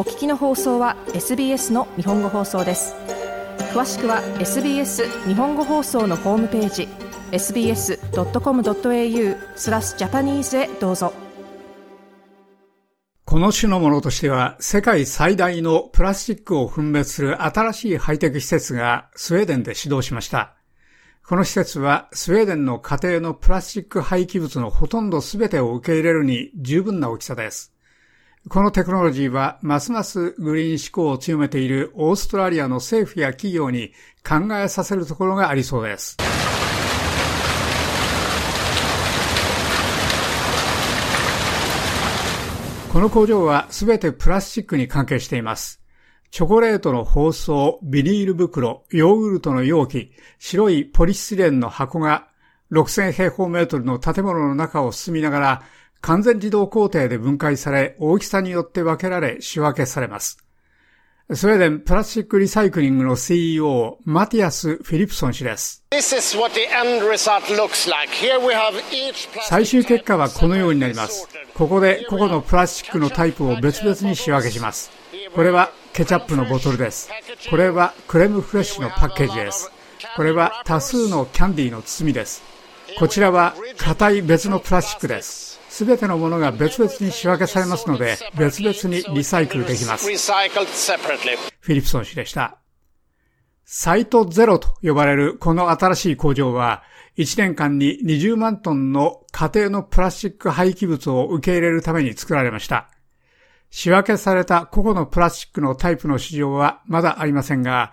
お聞きの放送は SBS の日本語放送です詳しくは SBS 日本語放送のホームページ sbs.com.au スラスジャパニーズへどうぞこの種のものとしては世界最大のプラスチックを分別する新しいハイテク施設がスウェーデンで始動しました。この施設はスウェーデンの家庭のプラスチック廃棄物のほとんど全てを受け入れるに十分な大きさです。このテクノロジーはますますグリーン志向を強めているオーストラリアの政府や企業に考えさせるところがありそうです。この工場はすべてプラスチックに関係しています。チョコレートの包装、ビニール袋、ヨーグルトの容器、白いポリスチレンの箱が6000平方メートルの建物の中を進みながら完全自動工程で分解され、大きさによって分けられ、仕分けされます。スウェーデンプラスチックリサイクリングの CEO、マティアス・フィリプソン氏です。最終結果はこのようになります。ここで個々のプラスチックのタイプを別々に仕分けします。これはケチャップのボトルです。これはクレームフレッシュのパッケージです。これは多数のキャンディーの包みです。こちらは硬い別のプラスチックです。すべてのものが別々に仕分けされますので、別々にリサイクルできます。フィリプソン氏でした。サイトゼロと呼ばれるこの新しい工場は、1年間に20万トンの家庭のプラスチック廃棄物を受け入れるために作られました。仕分けされた個々のプラスチックのタイプの市場はまだありませんが、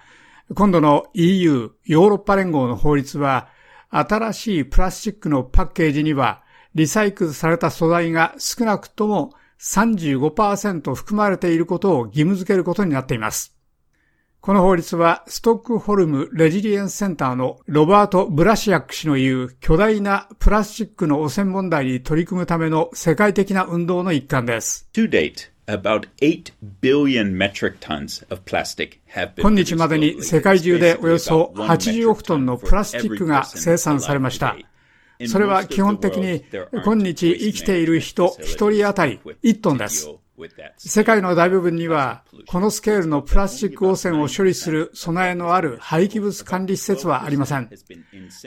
今度の EU、ヨーロッパ連合の法律は、新しいプラスチックのパッケージにはリサイクルされた素材が少なくとも35%含まれていることを義務付けることになっています。この法律はストックホルムレジリエンスセンターのロバート・ブラシアック氏の言う巨大なプラスチックの汚染問題に取り組むための世界的な運動の一環です。今日までに世界中でおよそ80億トンのプラスチックが生産されました。それは基本的に今日生きている人一人当たり1トンです。世界の大部分には、このスケールのプラスチック汚染を処理する備えのある廃棄物管理施設はありません。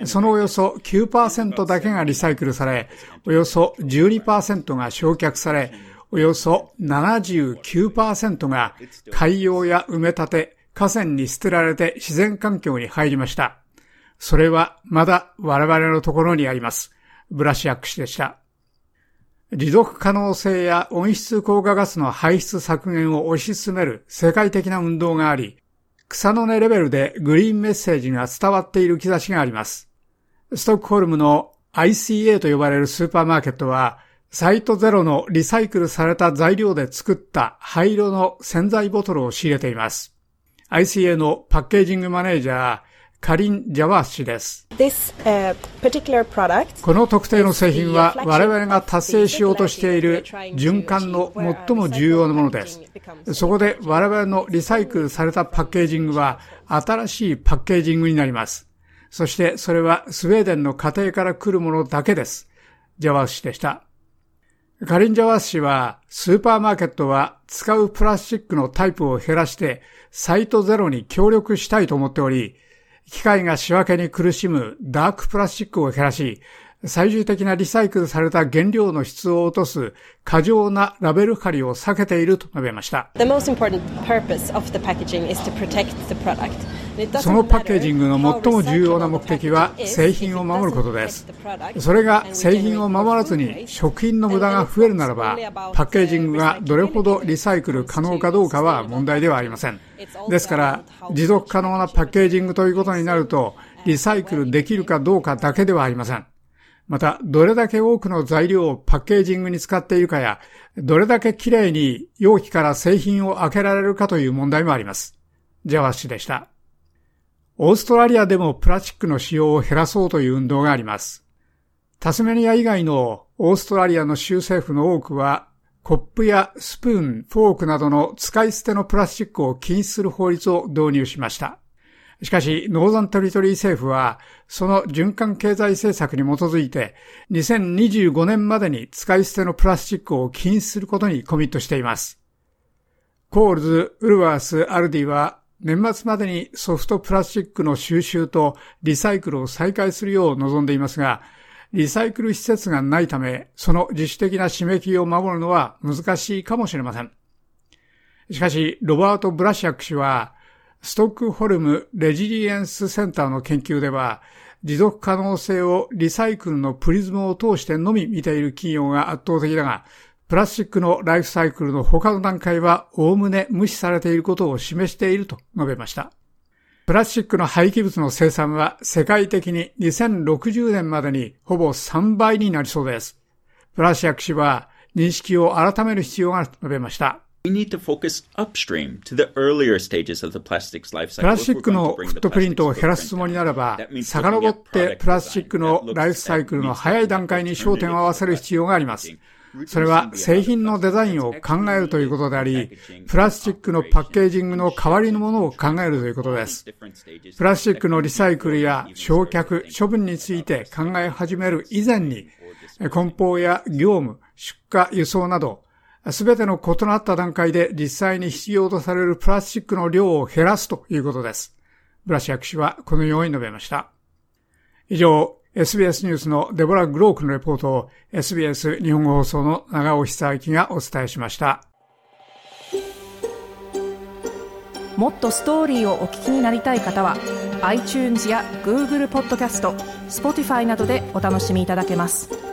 そのおよそ9%だけがリサイクルされ、およそ12%が焼却され、およそ79%が海洋や埋め立て、河川に捨てられて自然環境に入りました。それはまだ我々のところにあります。ブラシアック氏でした。持続可能性や温室効果ガスの排出削減を推し進める世界的な運動があり、草の根レベルでグリーンメッセージが伝わっている兆しがあります。ストックホルムの ICA と呼ばれるスーパーマーケットは、サイトゼロのリサイクルされた材料で作った灰色の洗剤ボトルを仕入れています。ICA のパッケージングマネージャー、カリン・ジャワー氏です。Uh, この特定の製品は我々が達成しようとしている循環の最も重要なものです。そこで我々のリサイクルされたパッケージングは新しいパッケージングになります。そしてそれはスウェーデンの家庭から来るものだけです。ジャワース氏でした。カリン・ジャワース氏はスーパーマーケットは使うプラスチックのタイプを減らしてサイトゼロに協力したいと思っており、機械が仕分けに苦しむダークプラスチックを減らし、最終的なリサイクルされた原料の質を落とす過剰なラベル貼りを避けていると述べました。そのパッケージングの最も重要な目的は製品を守ることです。それが製品を守らずに食品の無駄が増えるならば、パッケージングがどれほどリサイクル可能かどうかは問題ではありません。ですから、持続可能なパッケージングということになると、リサイクルできるかどうかだけではありません。また、どれだけ多くの材料をパッケージングに使っているかや、どれだけ綺麗に容器から製品を開けられるかという問題もあります。ジャワ氏でした。オーストラリアでもプラスチックの使用を減らそうという運動があります。タスメニア以外のオーストラリアの州政府の多くは、コップやスプーン、フォークなどの使い捨てのプラスチックを禁止する法律を導入しました。しかし、ノーザンテリトリー政府は、その循環経済政策に基づいて、2025年までに使い捨てのプラスチックを禁止することにコミットしています。コールズ、ウルワース、アルディは年末までにソフトプラスチックの収集とリサイクルを再開するよう望んでいますが、リサイクル施設がないため、その自主的な締め切りを守るのは難しいかもしれません。しかし、ロバート・ブラシャック氏は、ストックホルム・レジリエンスセンターの研究では、持続可能性をリサイクルのプリズムを通してのみ見ている企業が圧倒的だが、プラスチックのライフサイクルの他の段階はおおむね無視されていることを示していると述べました。プラスチックの廃棄物の生産は世界的に2060年までにほぼ3倍になりそうです。プラシアク氏は認識を改める必要があると述べました。プラスチックのフットプリントを減らすつもりならば、遡ってプラスチックのライフサイクルの早い段階に焦点を合わせる必要があります。それは製品のデザインを考えるということであり、プラスチックのパッケージングの代わりのものを考えるということです。プラスチックのリサイクルや焼却、処分について考え始める以前に、梱包や業務、出荷、輸送など、すべての異なった段階で実際に必要とされるプラスチックの量を減らすということです。ブラシ役氏はこのように述べました。以上、SBS ニュースのデボラ・グロークのレポートを SBS 日本語放送の長尾久明がお伝えしました。もっとストーリーをお聞きになりたい方は iTunes や Google ポッドキャスト Spotify などでお楽しみいただけます。